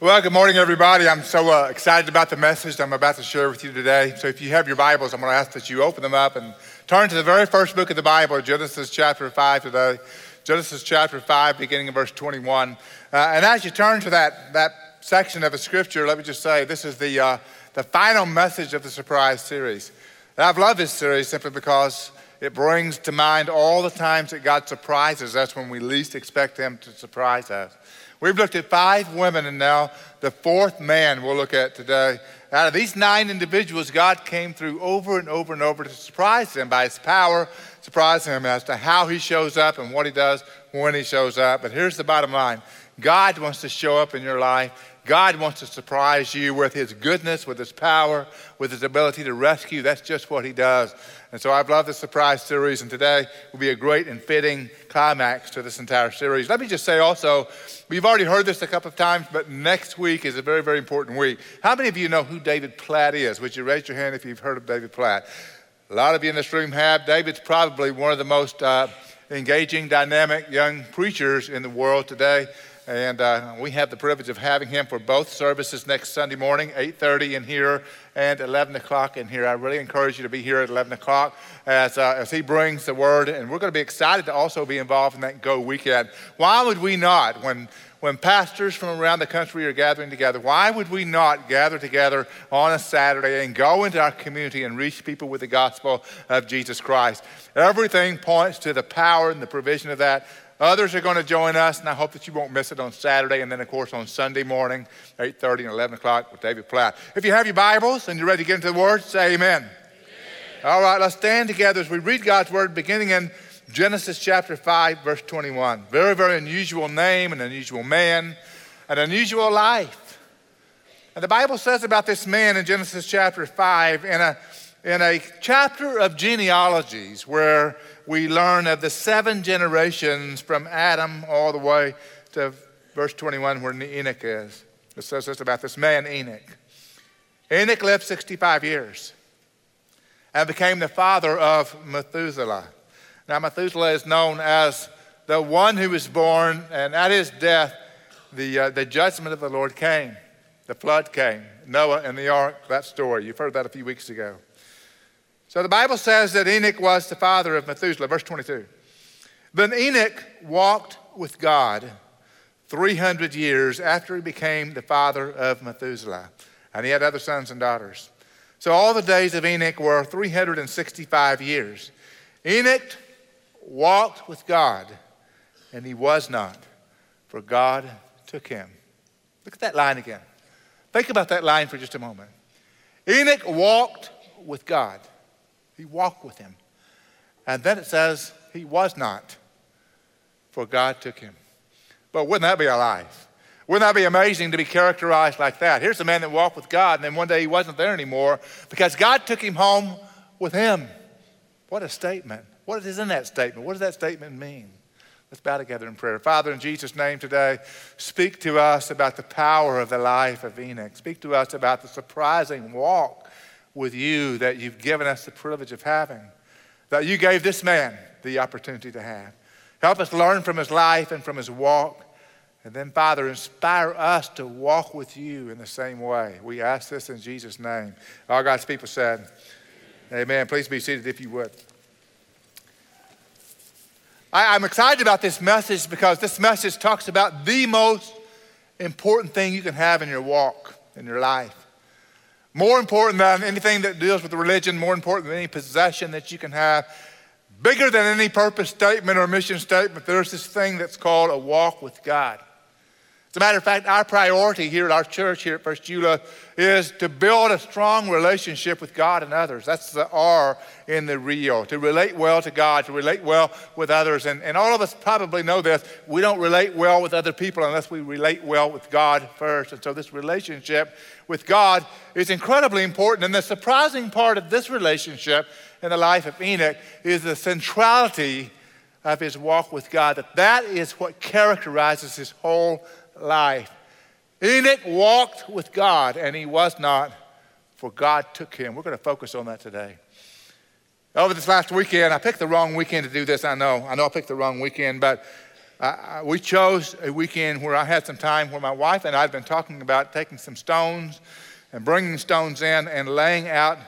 Well, good morning, everybody. I'm so uh, excited about the message I'm about to share with you today. So, if you have your Bibles, I'm going to ask that you open them up and turn to the very first book of the Bible, Genesis chapter 5 today. Genesis chapter 5, beginning in verse 21. Uh, and as you turn to that, that section of the scripture, let me just say this is the, uh, the final message of the surprise series. And I've loved this series simply because it brings to mind all the times that God surprises us when we least expect Him to surprise us. We've looked at five women, and now the fourth man we'll look at today. Out of these nine individuals, God came through over and over and over to surprise them by his power, surprise them as to how he shows up and what he does when he shows up. But here's the bottom line God wants to show up in your life God wants to surprise you with his goodness, with his power, with his ability to rescue. That's just what he does. And so I've loved the surprise series, and today will be a great and fitting climax to this entire series. Let me just say also, we've already heard this a couple of times, but next week is a very, very important week. How many of you know who David Platt is? Would you raise your hand if you've heard of David Platt? A lot of you in this room have. David's probably one of the most uh, engaging, dynamic young preachers in the world today. And uh, we have the privilege of having him for both services next Sunday morning, 8.30 in here and 11 o'clock in here. I really encourage you to be here at 11 o'clock as, uh, as he brings the word. And we're going to be excited to also be involved in that Go weekend. Why would we not, when, when pastors from around the country are gathering together, why would we not gather together on a Saturday and go into our community and reach people with the gospel of Jesus Christ? Everything points to the power and the provision of that Others are going to join us, and I hope that you won't miss it on Saturday and then, of course, on Sunday morning, 8.30 and 11 o'clock with David Platt. If you have your Bibles and you're ready to get into the Word, say amen. amen. All right, let's stand together as we read God's Word beginning in Genesis chapter 5, verse 21. Very, very unusual name, an unusual man, an unusual life. And the Bible says about this man in Genesis chapter 5 in a, in a chapter of genealogies where we learn of the seven generations from Adam all the way to verse 21 where Enoch is. It says this about this man, Enoch. Enoch lived 65 years and became the father of Methuselah. Now, Methuselah is known as the one who was born, and at his death, the, uh, the judgment of the Lord came. The flood came. Noah and the ark, that story. You've heard that a few weeks ago. So the Bible says that Enoch was the father of Methuselah, verse 22. Then Enoch walked with God 300 years after he became the father of Methuselah, and he had other sons and daughters. So all the days of Enoch were 365 years. Enoch walked with God, and he was not, for God took him. Look at that line again. Think about that line for just a moment. Enoch walked with God. He walked with him. And then it says, he was not, for God took him. But wouldn't that be a life? Wouldn't that be amazing to be characterized like that? Here's a man that walked with God, and then one day he wasn't there anymore because God took him home with him. What a statement. What is in that statement? What does that statement mean? Let's bow together in prayer. Father, in Jesus' name today, speak to us about the power of the life of Enoch. Speak to us about the surprising walk with you that you've given us the privilege of having, that you gave this man the opportunity to have. Help us learn from his life and from his walk. And then, Father, inspire us to walk with you in the same way. We ask this in Jesus' name. All God's people said, Amen. Please be seated if you would. I, am excited about this message because this message talks about the most important thing you can have in your walk, in your life. More important than anything that deals with religion, more important than any possession that you can have, bigger than any purpose statement or mission statement, there's this thing that's called a walk with God. As a matter of fact, our priority here at our church here at First Beulah is to build a strong relationship with God and others. That's the R in the real. To relate well to God, to relate well with others. And, and all of us probably know this. We don't relate well with other people unless we relate well with God first. And so this relationship with God is incredibly important. And the surprising part of this relationship in the life of Enoch is the centrality of his walk with God. That that is what characterizes his whole life. Enoch walked with God, and he was not, for God took him. We're going to focus on that today. Over this last weekend, I picked the wrong weekend to do this, I know. I know I picked the wrong weekend, but I, we chose a weekend where I had some time where my wife and I had been talking about taking some stones and bringing stones in and laying out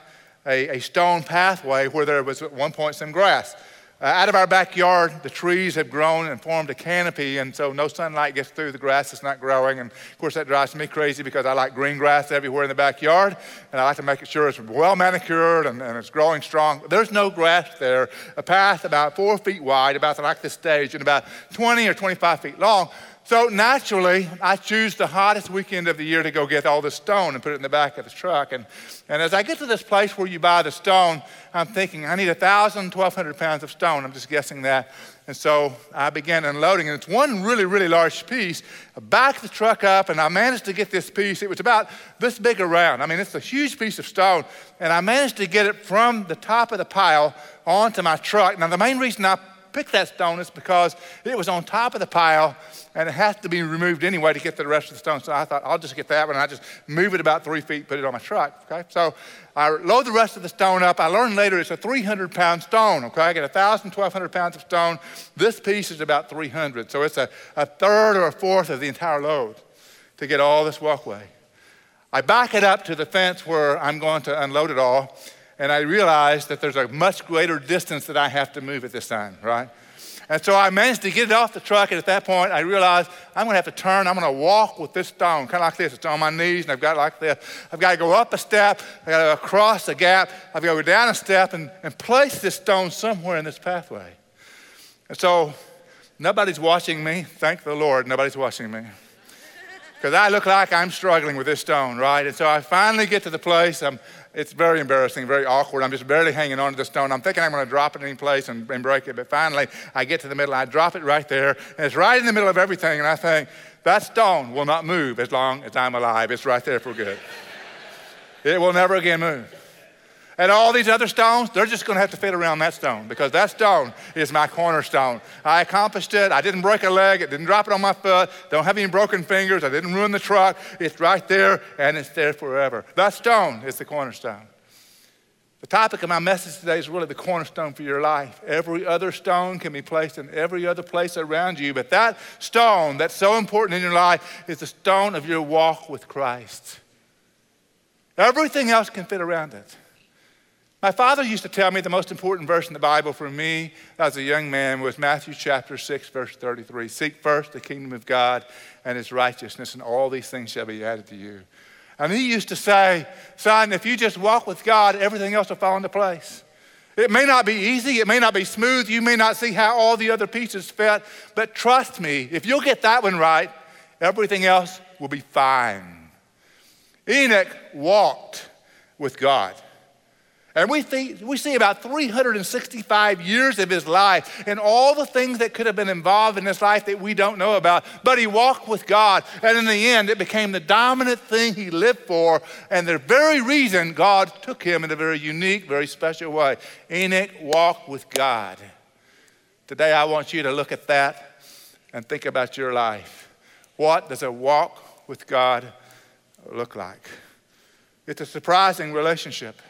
a, a stone pathway where there was at one point some grass. Uh, out of our backyard, the trees have grown and formed a canopy, and so no sunlight gets through. The grass is not growing. And of course, that drives me crazy because I like green grass everywhere in the backyard, and I like to make sure it's well manicured and, and it's growing strong. There's no grass there. A path about four feet wide, about like this stage, and about 20 or 25 feet long. So naturally, I choose the hottest weekend of the year to go get all the stone and put it in the back of the truck. And, and as I get to this place where you buy the stone, I'm thinking, I need 1,000, 1,200 pounds of stone. I'm just guessing that. And so I began unloading, and it's one really, really large piece. I backed the truck up, and I managed to get this piece. It was about this big around. I mean, it's a huge piece of stone, and I managed to get it from the top of the pile onto my truck. Now, the main reason I picked that stone is because it was on top of the pile and it has to be removed anyway to get to the rest of the stone. So I thought, I'll just get that one. And I just move it about three feet, put it on my truck. Okay, so I load the rest of the stone up. I learned later it's a 300 pound stone. Okay, I get 1,000, 1,200 pounds of stone. This piece is about 300. So it's a, a third or a fourth of the entire load to get all this walkway. I back it up to the fence where I'm going to unload it all, and I realize that there's a much greater distance that I have to move at this time, right? And so I managed to get it off the truck, and at that point, I realized I'm going to have to turn. I'm going to walk with this stone, kind of like this. It's on my knees, and I've got like this. I've got to go up a step. I've got to go across a gap. I've got to go down a step and, and place this stone somewhere in this pathway. And so nobody's watching me. Thank the Lord, nobody's watching me. Because I look like I'm struggling with this stone, right? And so I finally get to the place. I'm, it's very embarrassing, very awkward. I'm just barely hanging on to the stone. I'm thinking I'm going to drop it any place and, and break it. But finally, I get to the middle. I drop it right there. And it's right in the middle of everything. And I think, that stone will not move as long as I'm alive. It's right there for good. it will never again move. And all these other stones, they're just going to have to fit around that stone because that stone is my cornerstone. I accomplished it. I didn't break a leg. It didn't drop it on my foot. Don't have any broken fingers. I didn't ruin the truck. It's right there and it's there forever. That stone is the cornerstone. The topic of my message today is really the cornerstone for your life. Every other stone can be placed in every other place around you, but that stone that's so important in your life is the stone of your walk with Christ. Everything else can fit around it. My father used to tell me the most important verse in the Bible for me as a young man was Matthew chapter 6, verse 33. Seek first the kingdom of God and his righteousness, and all these things shall be added to you. And he used to say, Son, if you just walk with God, everything else will fall into place. It may not be easy, it may not be smooth, you may not see how all the other pieces fit, but trust me, if you'll get that one right, everything else will be fine. Enoch walked with God. And we, think, we see about 365 years of his life and all the things that could have been involved in his life that we don't know about. But he walked with God. And in the end, it became the dominant thing he lived for and the very reason God took him in a very unique, very special way. Enoch walked with God. Today, I want you to look at that and think about your life. What does a walk with God look like? It's a surprising relationship.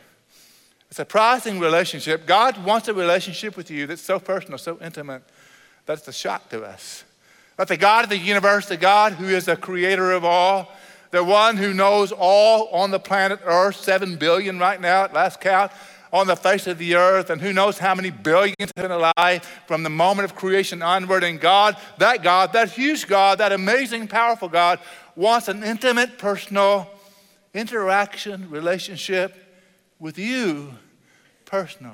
A surprising relationship. God wants a relationship with you that's so personal, so intimate, that's a shock to us. That the God of the universe, the God who is the creator of all, the one who knows all on the planet Earth, seven billion right now at last count, on the face of the earth, and who knows how many billions have been alive from the moment of creation onward. And God, that God, that huge God, that amazing, powerful God, wants an intimate, personal interaction, relationship with you personally.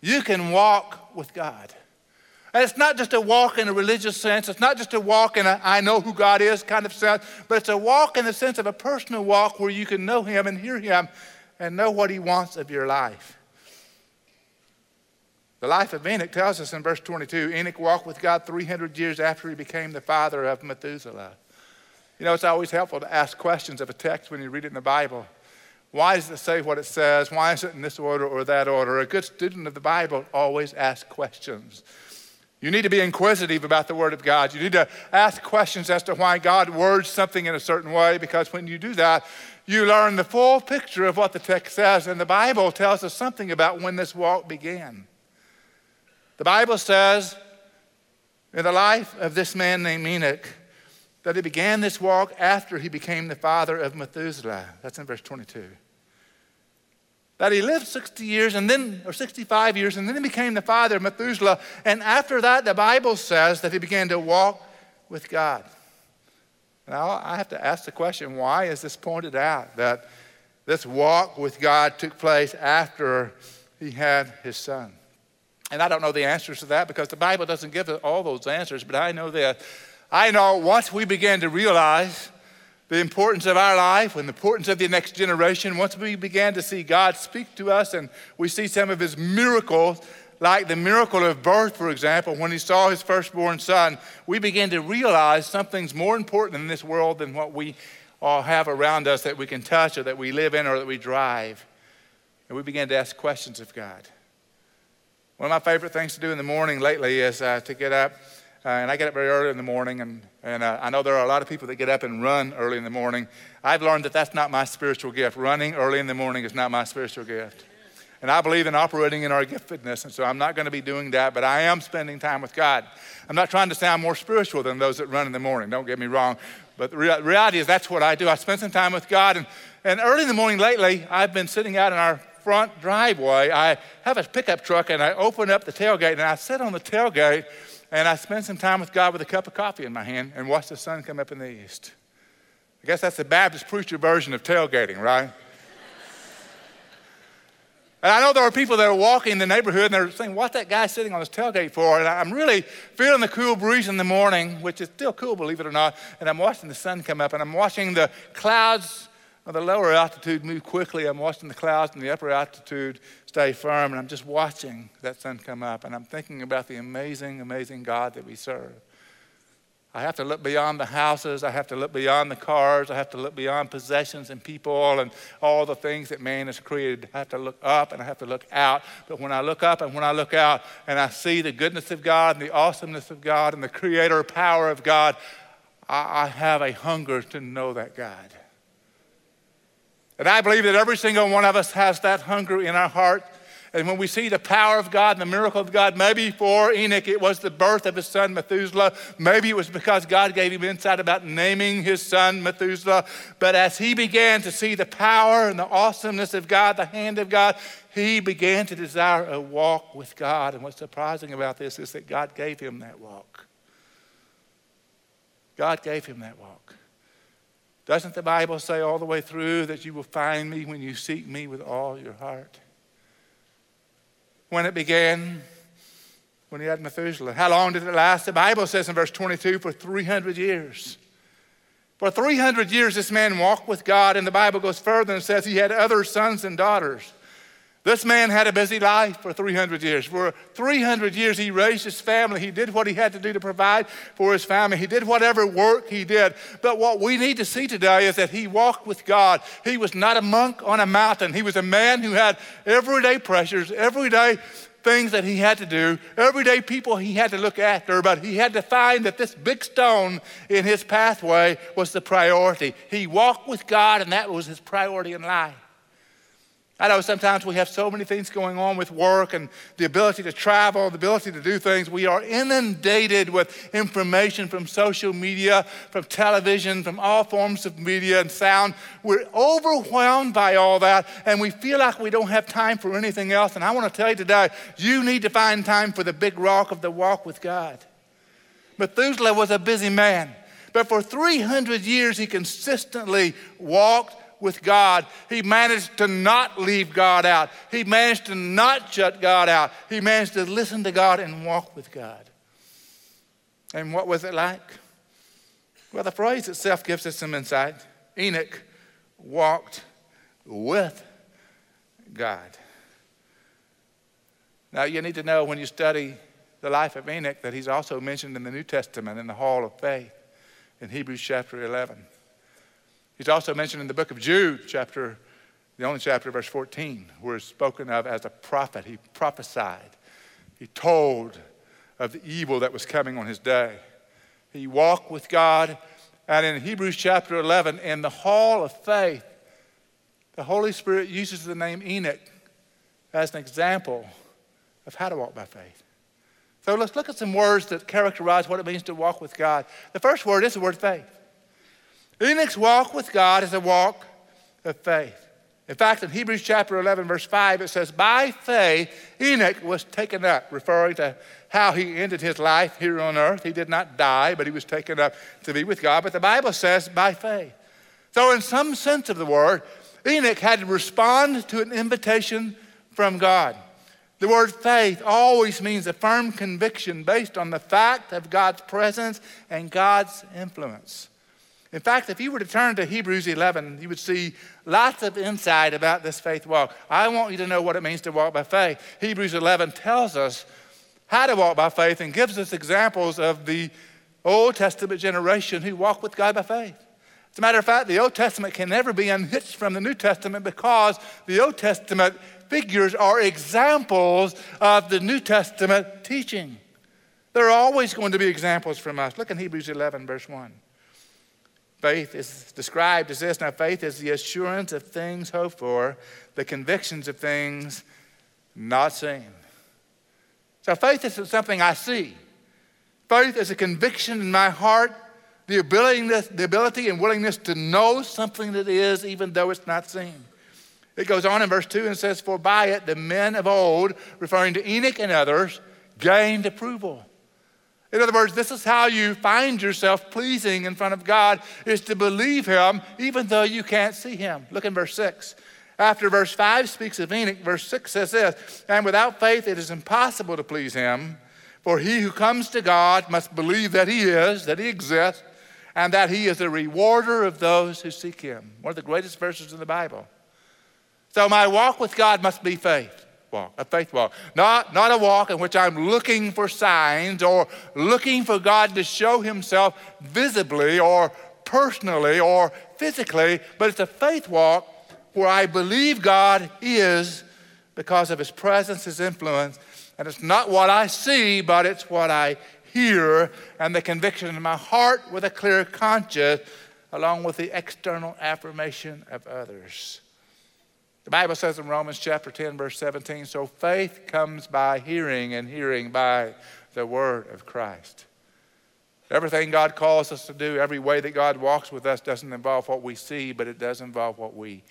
You can walk with God. And it's not just a walk in a religious sense, it's not just a walk in a I know who God is kind of sense, but it's a walk in the sense of a personal walk where you can know Him and hear Him and know what He wants of your life. The life of Enoch tells us in verse 22 Enoch walked with God 300 years after he became the father of Methuselah. You know, it's always helpful to ask questions of a text when you read it in the Bible. Why does it say what it says? Why is it in this order or that order? A good student of the Bible always asks questions. You need to be inquisitive about the Word of God. You need to ask questions as to why God words something in a certain way, because when you do that, you learn the full picture of what the text says. And the Bible tells us something about when this walk began. The Bible says in the life of this man named Enoch that he began this walk after he became the father of Methuselah. That's in verse 22. That he lived 60 years and then, or 65 years, and then he became the father of Methuselah. And after that, the Bible says that he began to walk with God. Now, I have to ask the question why is this pointed out that this walk with God took place after he had his son? And I don't know the answers to that because the Bible doesn't give all those answers, but I know that. I know once we began to realize the importance of our life and the importance of the next generation, once we began to see God speak to us and we see some of his miracles, like the miracle of birth, for example, when he saw his firstborn son, we began to realize something's more important in this world than what we all have around us that we can touch or that we live in or that we drive. And we began to ask questions of God. One of my favorite things to do in the morning lately is uh, to get up, uh, and I get up very early in the morning, and, and uh, I know there are a lot of people that get up and run early in the morning. I've learned that that's not my spiritual gift. Running early in the morning is not my spiritual gift. And I believe in operating in our giftedness, and so I'm not going to be doing that, but I am spending time with God. I'm not trying to sound more spiritual than those that run in the morning, don't get me wrong. But the reality is that's what I do. I spend some time with God, and, and early in the morning lately, I've been sitting out in our front driveway, I have a pickup truck and I open up the tailgate and I sit on the tailgate and I spend some time with God with a cup of coffee in my hand and watch the sun come up in the east. I guess that's the Baptist preacher version of tailgating, right? And I know there are people that are walking in the neighborhood and they're saying, What's that guy sitting on his tailgate for? And I'm really feeling the cool breeze in the morning, which is still cool, believe it or not. And I'm watching the sun come up and I'm watching the clouds well, the lower altitude move quickly. I'm watching the clouds and the upper altitude stay firm, and I'm just watching that sun come up, and I'm thinking about the amazing, amazing God that we serve. I have to look beyond the houses. I have to look beyond the cars. I have to look beyond possessions and people and all the things that man has created. I have to look up and I have to look out. But when I look up and when I look out and I see the goodness of God and the awesomeness of God and the creator power of God, I have a hunger to know that God. And I believe that every single one of us has that hunger in our heart. And when we see the power of God and the miracle of God, maybe for Enoch it was the birth of his son Methuselah. Maybe it was because God gave him insight about naming his son Methuselah. But as he began to see the power and the awesomeness of God, the hand of God, he began to desire a walk with God. And what's surprising about this is that God gave him that walk. God gave him that walk. Doesn't the Bible say all the way through that you will find me when you seek me with all your heart? When it began, when he had Methuselah. How long did it last? The Bible says in verse 22 for 300 years. For 300 years, this man walked with God, and the Bible goes further and says he had other sons and daughters. This man had a busy life for 300 years. For 300 years, he raised his family. He did what he had to do to provide for his family. He did whatever work he did. But what we need to see today is that he walked with God. He was not a monk on a mountain. He was a man who had everyday pressures, everyday things that he had to do, everyday people he had to look after, but he had to find that this big stone in his pathway was the priority. He walked with God, and that was his priority in life. I know sometimes we have so many things going on with work and the ability to travel, the ability to do things. We are inundated with information from social media, from television, from all forms of media and sound. We're overwhelmed by all that, and we feel like we don't have time for anything else. And I want to tell you today you need to find time for the big rock of the walk with God. Methuselah was a busy man, but for 300 years he consistently walked with God. He managed to not leave God out. He managed to not shut God out. He managed to listen to God and walk with God. And what was it like? Well, the phrase itself gives us some insight. Enoch walked with God. Now, you need to know when you study the life of Enoch that he's also mentioned in the New Testament in the Hall of Faith in Hebrews chapter 11. He's also mentioned in the book of Jude, chapter, the only chapter, verse 14, where he's spoken of as a prophet. He prophesied, he told of the evil that was coming on his day. He walked with God. And in Hebrews chapter 11, in the hall of faith, the Holy Spirit uses the name Enoch as an example of how to walk by faith. So let's look at some words that characterize what it means to walk with God. The first word is the word faith. Enoch's walk with God is a walk of faith. In fact, in Hebrews chapter 11, verse 5, it says, By faith, Enoch was taken up, referring to how he ended his life here on earth. He did not die, but he was taken up to be with God. But the Bible says, by faith. So, in some sense of the word, Enoch had to respond to an invitation from God. The word faith always means a firm conviction based on the fact of God's presence and God's influence. In fact, if you were to turn to Hebrews 11, you would see lots of insight about this faith walk. I want you to know what it means to walk by faith. Hebrews 11 tells us how to walk by faith and gives us examples of the Old Testament generation who walked with God by faith. As a matter of fact, the Old Testament can never be unhitched from the New Testament because the Old Testament figures are examples of the New Testament teaching. There are always going to be examples from us. Look in Hebrews 11, verse 1. Faith is described as this. Now, faith is the assurance of things hoped for, the convictions of things not seen. So, faith isn't something I see. Faith is a conviction in my heart, the ability, the ability and willingness to know something that is, even though it's not seen. It goes on in verse 2 and says, For by it the men of old, referring to Enoch and others, gained approval. In other words, this is how you find yourself pleasing in front of God, is to believe Him even though you can't see Him. Look in verse 6. After verse 5 speaks of Enoch, verse 6 says this And without faith it is impossible to please Him, for he who comes to God must believe that He is, that He exists, and that He is a rewarder of those who seek Him. One of the greatest verses in the Bible. So my walk with God must be faith walk, a faith walk. Not, not a walk in which I'm looking for signs or looking for God to show himself visibly or personally or physically, but it's a faith walk where I believe God is because of his presence, his influence. And it's not what I see, but it's what I hear and the conviction in my heart with a clear conscience, along with the external affirmation of others. The Bible says in Romans chapter 10, verse 17 so faith comes by hearing, and hearing by the word of Christ. Everything God calls us to do, every way that God walks with us, doesn't involve what we see, but it does involve what we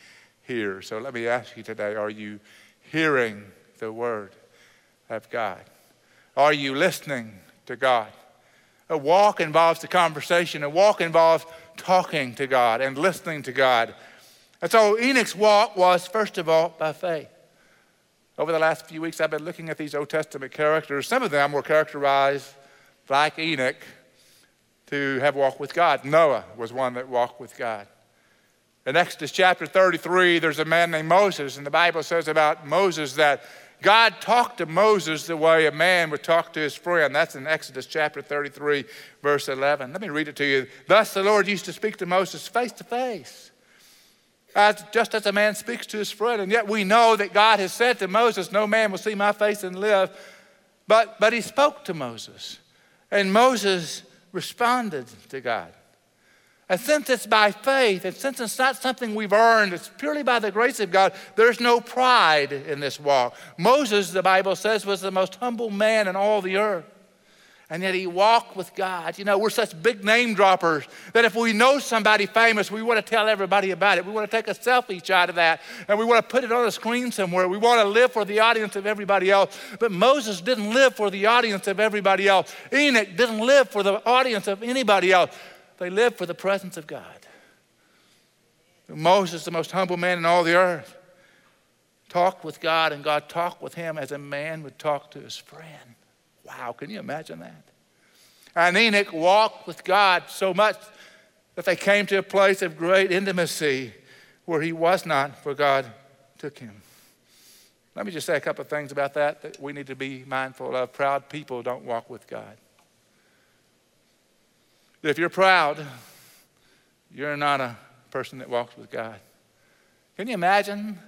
hear. So let me ask you today are you hearing the word of God? Are you listening to God? A walk involves the conversation, a walk involves talking to God and listening to God. And so Enoch's walk was, first of all, by faith. Over the last few weeks, I've been looking at these Old Testament characters. Some of them were characterized, like Enoch, to have walked with God. Noah was one that walked with God. In Exodus chapter 33, there's a man named Moses, and the Bible says about Moses that God talked to Moses the way a man would talk to his friend. That's in Exodus chapter 33, verse 11. Let me read it to you. Thus the Lord used to speak to Moses face to face as, just as a man speaks to his friend. And yet we know that God has said to Moses, No man will see my face and live. But, but he spoke to Moses, and Moses responded to God. And since it's by faith, and since it's not something we've earned, it's purely by the grace of God, there's no pride in this walk. Moses, the Bible says, was the most humble man in all the earth and yet he walked with God. You know, we're such big name droppers that if we know somebody famous, we want to tell everybody about it. We want to take a selfie shot of that and we want to put it on a screen somewhere. We want to live for the audience of everybody else. But Moses didn't live for the audience of everybody else. Enoch didn't live for the audience of anybody else. They lived for the presence of God. Moses, the most humble man in all the earth, talked with God, and God talked with him as a man would talk to his friend. Wow, can you imagine that? And Enoch walked with God so much that they came to a place of great intimacy where he was not, for God took him. Let me just say a couple of things about that that we need to be mindful of. Proud people don't walk with God. If you're proud, you're not a person that walks with God. Can you imagine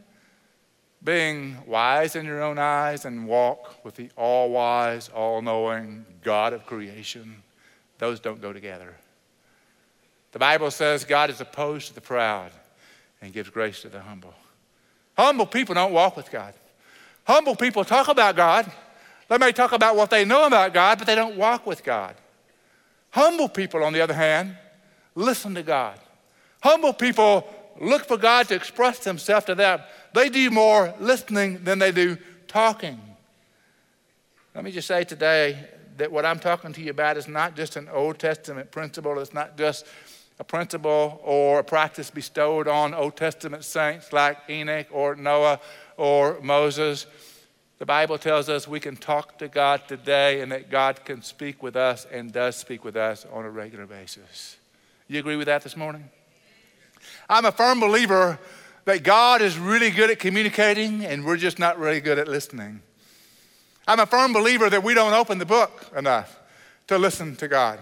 being wise in your own eyes and walk with the all wise, all knowing God of creation, those don't go together. The Bible says God is opposed to the proud and gives grace to the humble. Humble people don't walk with God. Humble people talk about God, They may talk about what they know about God, but they don't walk with God. Humble people, on the other hand, listen to God. Humble people look for God to express Himself to them. They do more listening than they do talking. Let me just say today that what I'm talking to you about is not just an Old Testament principle, it's not just a principle or a practice bestowed on Old Testament saints like Enoch or Noah or Moses. The Bible tells us we can talk to God today and that God can speak with us and does speak with us on a regular basis. You agree with that this morning? I'm a firm believer that God is really good at communicating and we're just not really good at listening. I'm a firm believer that we don't open the book enough to listen to God.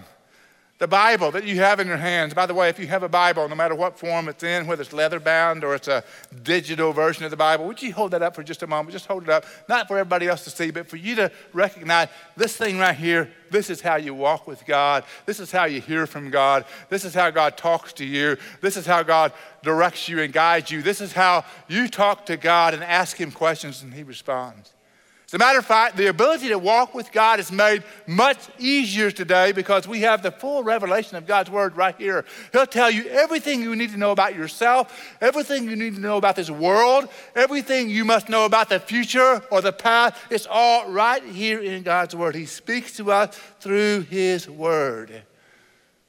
The Bible that you have in your hands, by the way, if you have a Bible, no matter what form it's in, whether it's leather bound or it's a digital version of the Bible, would you hold that up for just a moment? Just hold it up, not for everybody else to see, but for you to recognize this thing right here, this is how you walk with God. This is how you hear from God. This is how God talks to you. This is how God directs you and guides you. This is how you talk to God and ask Him questions and He responds. As a matter of fact, the ability to walk with God is made much easier today because we have the full revelation of God's Word right here. He'll tell you everything you need to know about yourself, everything you need to know about this world, everything you must know about the future or the past. It's all right here in God's Word. He speaks to us through His Word.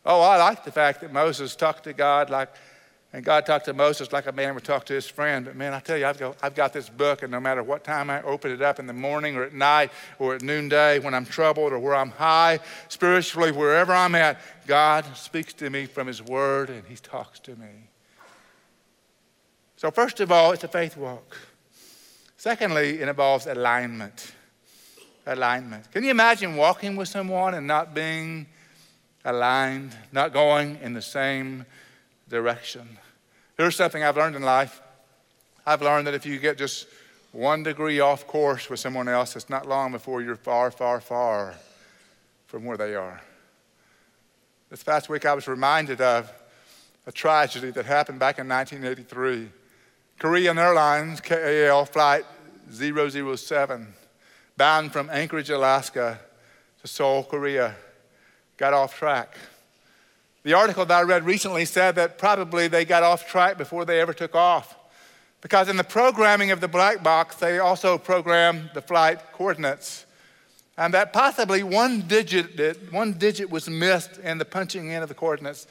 Oh, I like the fact that Moses talked to God like and God talked to Moses like a man would talk to his friend. But man, I tell you, I've got, I've got this book, and no matter what time I open it up in the morning or at night or at noonday, when I'm troubled or where I'm high, spiritually, wherever I'm at, God speaks to me from his word and he talks to me. So, first of all, it's a faith walk. Secondly, it involves alignment. Alignment. Can you imagine walking with someone and not being aligned, not going in the same direction. Here's something I've learned in life I've learned that if you get just one degree off course with someone else, it's not long before you're far, far, far from where they are. This past week, I was reminded of a tragedy that happened back in 1983. Korean Airlines, KAL Flight 007, bound from Anchorage, Alaska to Seoul, Korea, got off track. The article that I read recently said that probably they got off track before they ever took off. Because in the programming of the black box, they also programmed the flight coordinates. And that possibly one digit, one digit was missed in the punching in of the coordinates,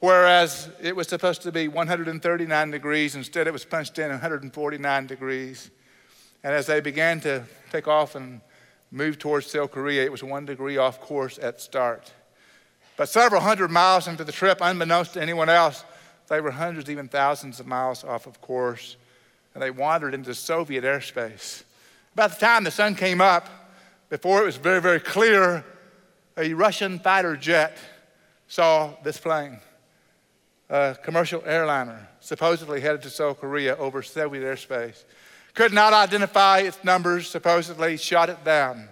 whereas it was supposed to be 139 degrees. Instead, it was punched in 149 degrees. And as they began to take off and move towards South Korea, it was one degree off course at start. But several hundred miles into the trip, unbeknownst to anyone else, they were hundreds, even thousands of miles off of course, and they wandered into Soviet airspace. About the time the sun came up, before it was very, very clear, a Russian fighter jet saw this plane, a commercial airliner, supposedly headed to South Korea over Soviet airspace. Could not identify its numbers, supposedly shot it down.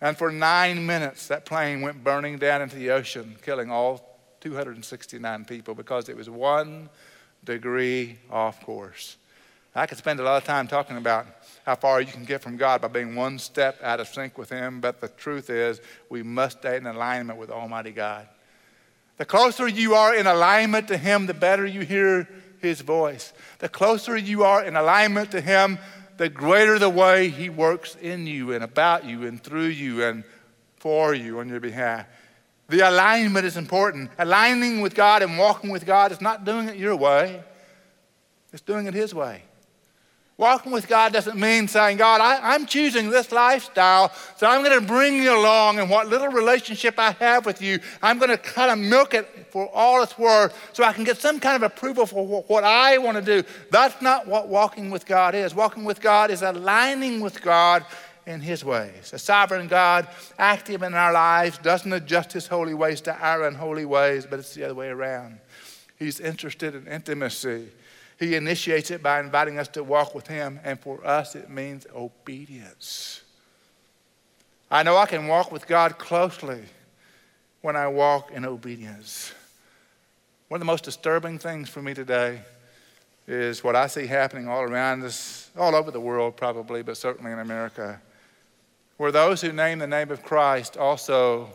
And for nine minutes, that plane went burning down into the ocean, killing all 269 people because it was one degree off course. I could spend a lot of time talking about how far you can get from God by being one step out of sync with Him, but the truth is, we must stay in alignment with Almighty God. The closer you are in alignment to Him, the better you hear His voice. The closer you are in alignment to Him, the greater the way He works in you and about you and through you and for you on your behalf. The alignment is important. Aligning with God and walking with God is not doing it your way, it's doing it His way. Walking with God doesn't mean saying, God, I, am choosing this lifestyle, so I'm going to bring you along, and what little relationship I have with you, I'm going to kind of milk it for all it's worth so I can get some kind of approval for what I want to do. That's not what walking with God is. Walking with God is aligning with God in His ways. A sovereign God, active in our lives, doesn't adjust His holy ways to our unholy ways, but it's the other way around. He's interested in intimacy. He initiates it by inviting us to walk with Him, and for us, it means obedience. I know I can walk with God closely when I walk in obedience. One of the most disturbing things for me today is what I see happening all around us, all over the world probably, but certainly in America. where those who name the name of Christ also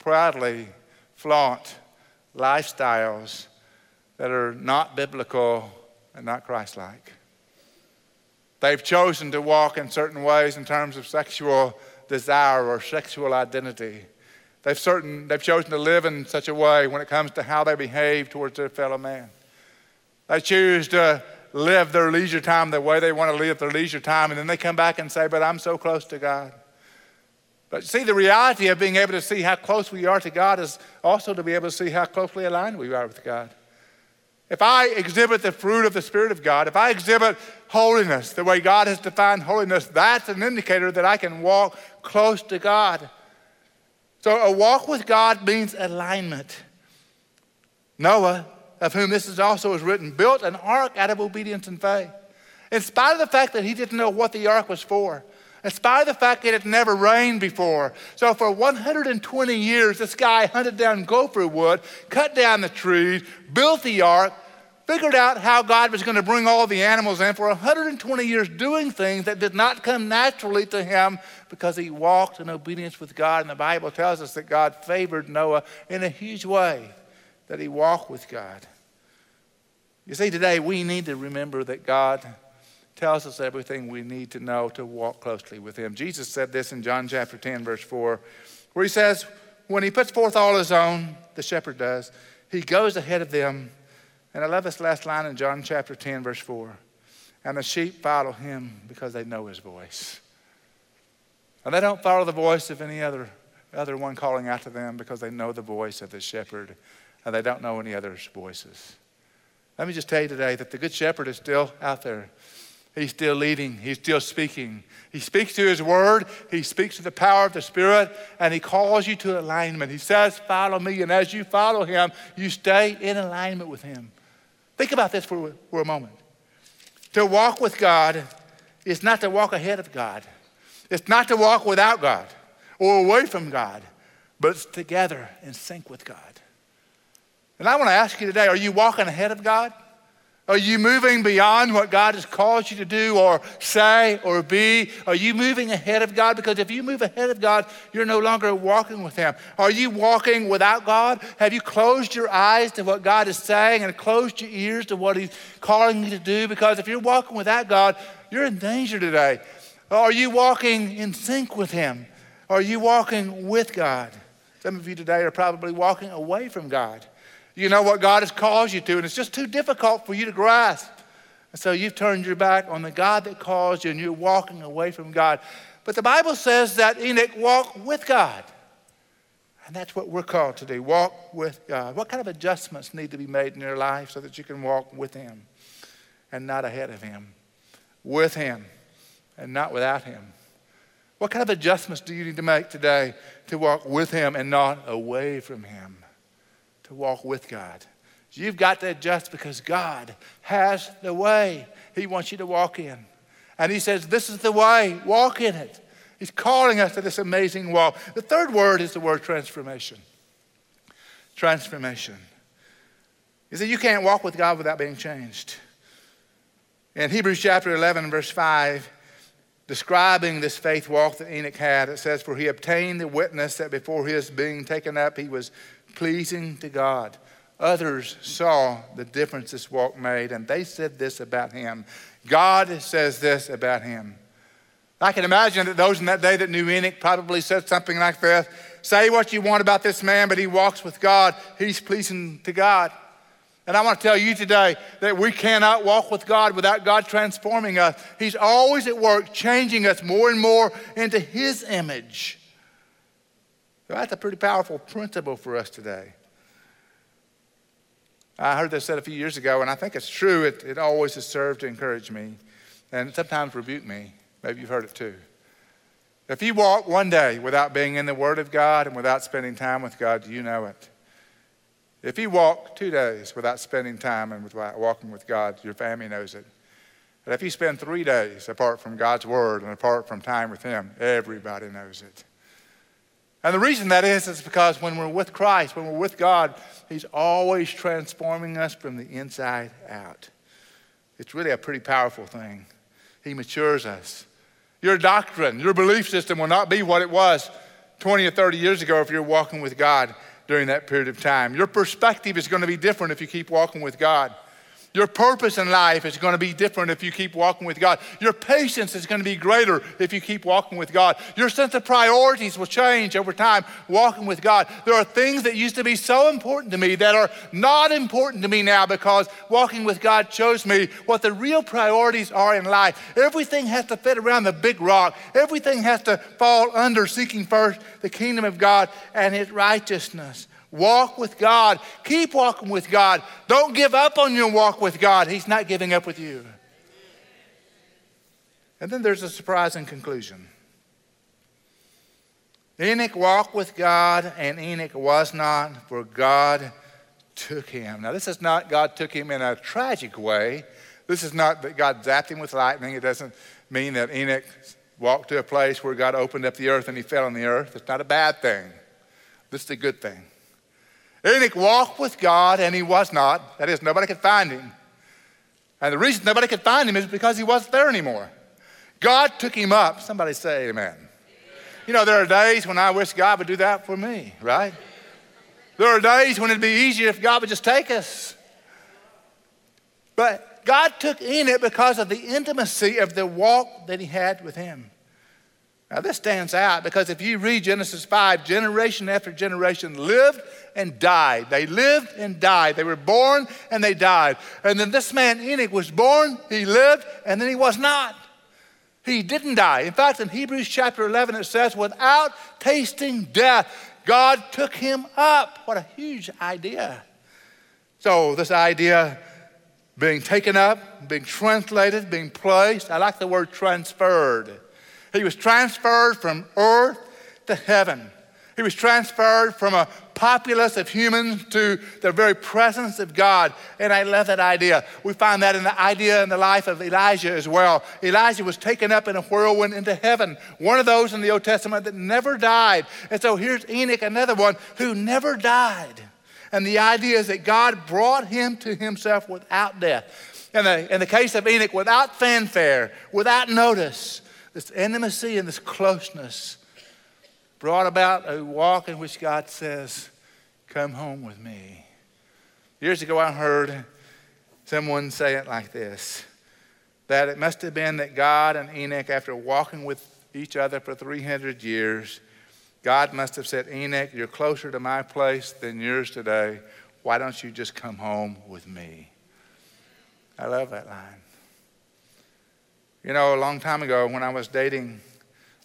proudly flaunt lifestyles that are not biblical and not Christ like. They've chosen to walk in certain ways in terms of sexual desire or sexual identity. They've, certain, they've chosen to live in such a way when it comes to how they behave towards their fellow man. They choose to live their leisure time the way they want to live their leisure time, and then they come back and say, But I'm so close to God. But see, the reality of being able to see how close we are to God is also to be able to see how closely aligned we are with God. If I exhibit the fruit of the Spirit of God, if I exhibit holiness the way God has defined holiness, that's an indicator that I can walk close to God. So a walk with God means alignment. Noah, of whom this is also is written, built an ark out of obedience and faith. In spite of the fact that he didn't know what the ark was for, in spite of the fact that it never rained before. So for 120 years, this guy hunted down gopher wood, cut down the trees, built the ark, figured out how God was going to bring all the animals in for 120 years doing things that did not come naturally to him because he walked in obedience with God. And the Bible tells us that God favored Noah in a huge way, that he walked with God. You see, today we need to remember that God tells us everything we need to know to walk closely with Him. Jesus said this in John chapter 10, verse 4, where He says, When He puts forth all His own, the shepherd does, He goes ahead of them. And I love this last line in John chapter 10, verse 4. And the sheep follow Him because they know His voice. And they don't follow the voice of any other, other one calling out to them because they know the voice of the shepherd and they don't know any other's voices. Let me just tell you today that the Good Shepherd is still out there He's still leading, He's still speaking. He speaks to His Word, He speaks to the power of the Spirit, and He calls you to alignment. He says, Follow me, and as you follow Him, you stay in alignment with Him. Think about this for, for a moment. To walk with God is not to walk ahead of God, it's not to walk without God or away from God, but it's together in sync with God. And I want to ask you today are you walking ahead of God? Are you moving beyond what God has called you to do or say or be? Are you moving ahead of God? Because if you move ahead of God, you're no longer walking with Him. Are you walking without God? Have you closed your eyes to what God is saying and closed your ears to what He's calling you to do? Because if you're walking without God, you're in danger today. Are you walking in sync with Him? Are you walking with God? Some of you today are probably walking away from God. You know what God has called you to, and it's just too difficult for you to grasp. And so you've turned your back on the God that calls you, and you're walking away from God. But the Bible says that Enoch walked with God. And that's what we're called to do walk with God. What kind of adjustments need to be made in your life so that you can walk with Him and not ahead of Him? With Him and not without Him. What kind of adjustments do you need to make today to walk with Him and not away from Him? To walk with God. You've got to adjust because God has the way He wants you to walk in. And He says, This is the way, walk in it. He's calling us to this amazing walk. The third word is the word transformation. Transformation. You see, you can't walk with God without being changed. In Hebrews chapter 11, verse 5, describing this faith walk that Enoch had, it says, For he obtained the witness that before his being taken up, he was pleasing to God. Others saw the difference this walk made, and they said this about him. God says this about him. I can imagine that those in that day that knew Enoch probably said something like this Say what you want about this man, but he walks with God. He's pleasing to God. And I want to tell you today that we cannot walk with God without God transforming us. He's always at work changing us more and more into His image. That's a pretty powerful principle for us today. I heard this said a few years ago, and I think it's true. It, it always has served to encourage me and sometimes rebuke me. Maybe you've heard it too. If you walk one day without being in the Word of God and without spending time with God, you know it. If you walk two days without spending time and without walking with God, your family knows it. But if you spend three days apart from God's Word and apart from time with Him, everybody knows it. And the reason that is, is because when we're with Christ, when we're with God, He's always transforming us from the inside out. It's really a pretty powerful thing. He matures us. Your doctrine, your belief system will not be what it was 20 or 30 years ago if you're walking with God during that period of time. Your perspective is going to be different if you keep walking with God. Your purpose in life is going to be different if you keep walking with God. Your patience is going to be greater if you keep walking with God. Your sense of priorities will change over time walking with God. There are things that used to be so important to me that are not important to me now because walking with God shows me what the real priorities are in life. Everything has to fit around the big rock, everything has to fall under seeking first the kingdom of God and his righteousness. Walk with God. Keep walking with God. Don't give up on your walk with God. He's not giving up with you. And then there's a surprising conclusion. Enoch walked with God, and Enoch was not, for God took him. Now, this is not God took him in a tragic way. This is not that God zapped him with lightning. It doesn't mean that Enoch walked to a place where God opened up the earth and he fell on the earth. It's not a bad thing. This is a good thing. Enoch walked with God and he was not. That is, nobody could find him. And the reason nobody could find him is because he wasn't there anymore. God took him up. Somebody say amen. You know, there are days when I wish God would do that for me, right? There are days when it'd be easier if God would just take us. But God took Enoch because of the intimacy of the walk that he had with him. Now, this stands out because if you read Genesis 5, generation after generation lived and died. They lived and died. They were born and they died. And then this man, Enoch, was born, he lived, and then he was not. He didn't die. In fact, in Hebrews chapter 11, it says, without tasting death, God took him up. What a huge idea. So, this idea being taken up, being translated, being placed, I like the word transferred. He was transferred from earth to heaven. He was transferred from a populace of humans to the very presence of God. And I love that idea. We find that in the idea in the life of Elijah as well. Elijah was taken up in a whirlwind into heaven, one of those in the Old Testament that never died. And so here's Enoch, another one who never died. And the idea is that God brought him to himself without death. In the, in the case of Enoch, without fanfare, without notice, this intimacy and this closeness brought about a walk in which God says, Come home with me. Years ago, I heard someone say it like this that it must have been that God and Enoch, after walking with each other for 300 years, God must have said, Enoch, you're closer to my place than yours today. Why don't you just come home with me? I love that line. You know, a long time ago when I was dating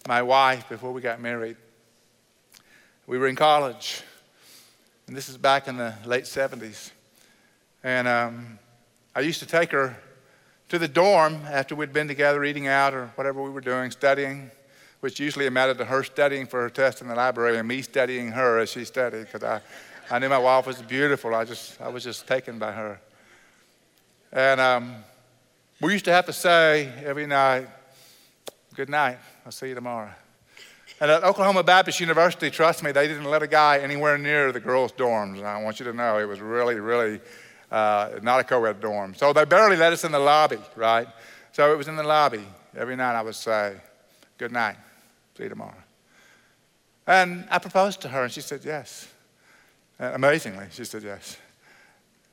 my wife before we got married, we were in college. And this is back in the late 70s. And um, I used to take her to the dorm after we'd been together eating out or whatever we were doing, studying, which usually amounted to her studying for her test in the library and me studying her as she studied because I, I knew my wife was beautiful. I, just, I was just taken by her. And um, we used to have to say every night, Good night, I'll see you tomorrow. And at Oklahoma Baptist University, trust me, they didn't let a guy anywhere near the girls' dorms. And I want you to know it was really, really uh, not a co ed dorm. So they barely let us in the lobby, right? So it was in the lobby. Every night I would say, Good night, see you tomorrow. And I proposed to her, and she said yes. Uh, amazingly, she said yes.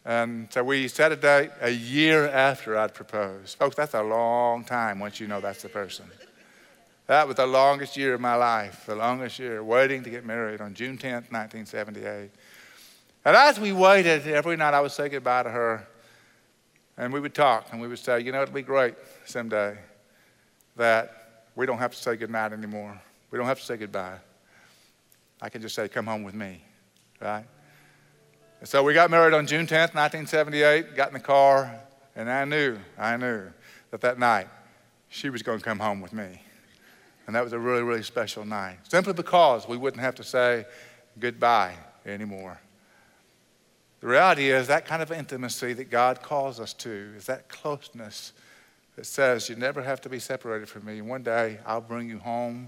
And so we set a date a year after I'd proposed. Folks, that's a long time once you know that's the person. That was the longest year of my life, the longest year, waiting to get married on June 10th, 1978. And as we waited, every night I would say goodbye to her, and we would talk, and we would say, you know, it'll be great someday that we don't have to say goodnight anymore. We don't have to say goodbye. I can just say, come home with me, right? And so we got married on June 10th, 1978, got in the car, and I knew, I knew that that night she was going to come home with me. And that was a really, really special night, simply because we wouldn't have to say goodbye anymore. The reality is that kind of intimacy that God calls us to is that closeness that says you never have to be separated from me. One day I'll bring you home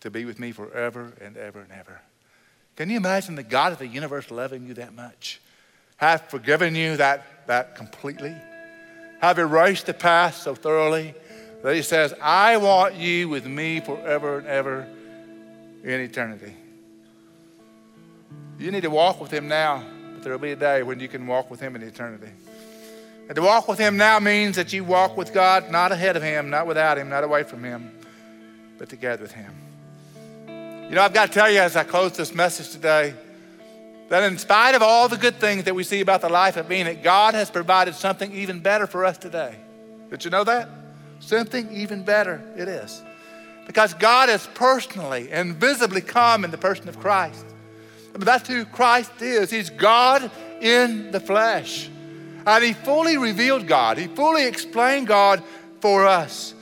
to be with me forever and ever and ever. Can you imagine the God of the universe loving you that much? Have forgiven you that, that completely? Have erased the past so thoroughly that He says, I want you with me forever and ever in eternity. You need to walk with Him now, but there will be a day when you can walk with Him in eternity. And to walk with Him now means that you walk with God, not ahead of Him, not without Him, not away from Him, but together with Him. You know, I've got to tell you as I close this message today that in spite of all the good things that we see about the life of Enoch, God has provided something even better for us today. Did you know that? Something even better it is. Because God has personally and visibly come in the person of Christ. I mean, that's who Christ is. He's God in the flesh. And he fully revealed God, he fully explained God for us.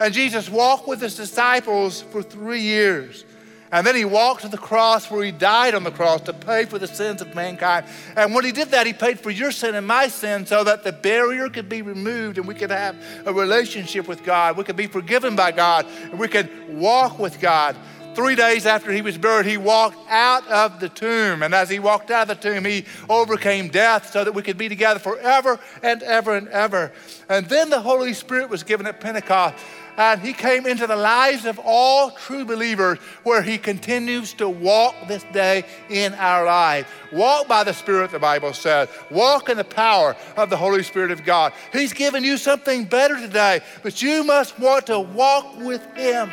And Jesus walked with his disciples for three years. And then he walked to the cross where he died on the cross to pay for the sins of mankind. And when he did that, he paid for your sin and my sin so that the barrier could be removed and we could have a relationship with God. We could be forgiven by God and we could walk with God. Three days after he was buried, he walked out of the tomb. And as he walked out of the tomb, he overcame death so that we could be together forever and ever and ever. And then the Holy Spirit was given at Pentecost. And he came into the lives of all true believers where he continues to walk this day in our lives. Walk by the Spirit, the Bible says. Walk in the power of the Holy Spirit of God. He's given you something better today, but you must want to walk with him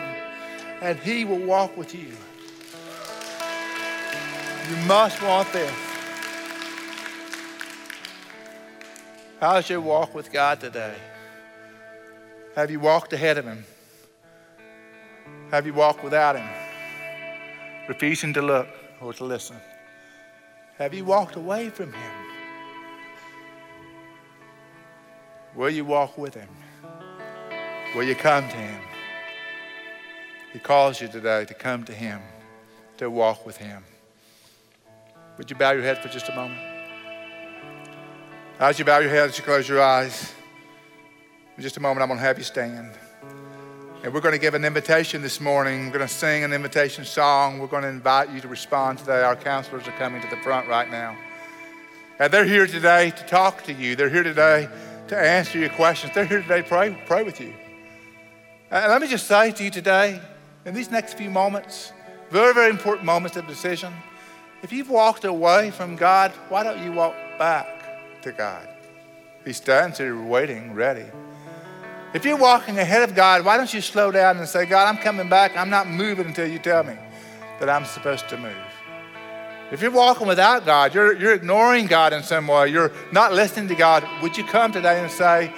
and He will walk with you. You must want this. How's your walk with God today? Have you walked ahead of Him? Have you walked without Him? Refusing to look or to listen? Have you walked away from Him? Will you walk with Him? Will you come to Him? He calls you today to come to Him, to walk with Him. Would you bow your head for just a moment? As you bow your head, as you close your eyes, in just a moment, I'm going to have you stand. And we're going to give an invitation this morning. We're going to sing an invitation song. We're going to invite you to respond today. Our counselors are coming to the front right now. And they're here today to talk to you. They're here today to answer your questions. They're here today to pray, pray with you. Uh, and let me just say to you today, in these next few moments, very, very important moments of decision, if you've walked away from God, why don't you walk back to God? He stands here waiting, ready. If you're walking ahead of God, why don't you slow down and say, God, I'm coming back. I'm not moving until you tell me that I'm supposed to move. If you're walking without God, you're, you're ignoring God in some way, you're not listening to God, would you come today and say,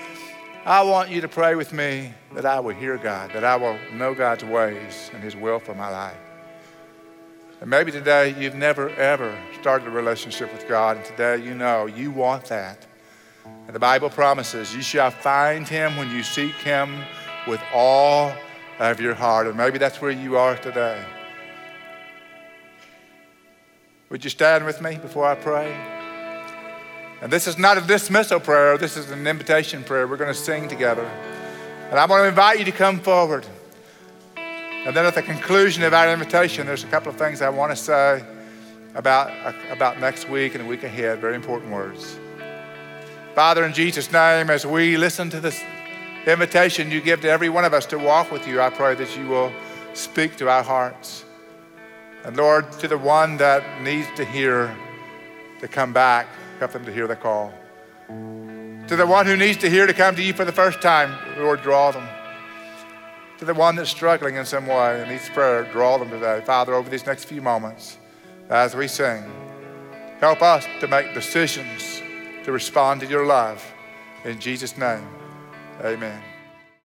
I want you to pray with me that I will hear God, that I will know God's ways and His will for my life. And maybe today you've never, ever started a relationship with God, and today you know you want that. And the Bible promises you shall find Him when you seek Him with all of your heart. And maybe that's where you are today. Would you stand with me before I pray? And this is not a dismissal prayer, this is an invitation prayer. We're going to sing together. And I want to invite you to come forward. And then at the conclusion of our invitation, there's a couple of things I want to say about, about next week and the week ahead. Very important words. Father, in Jesus' name, as we listen to this invitation you give to every one of us to walk with you, I pray that you will speak to our hearts. And Lord, to the one that needs to hear, to come back Help them to hear the call. To the one who needs to hear to come to you for the first time, Lord, draw them. To the one that's struggling in some way and needs prayer, draw them today. Father, over these next few moments, as we sing, help us to make decisions to respond to your love. In Jesus' name, amen.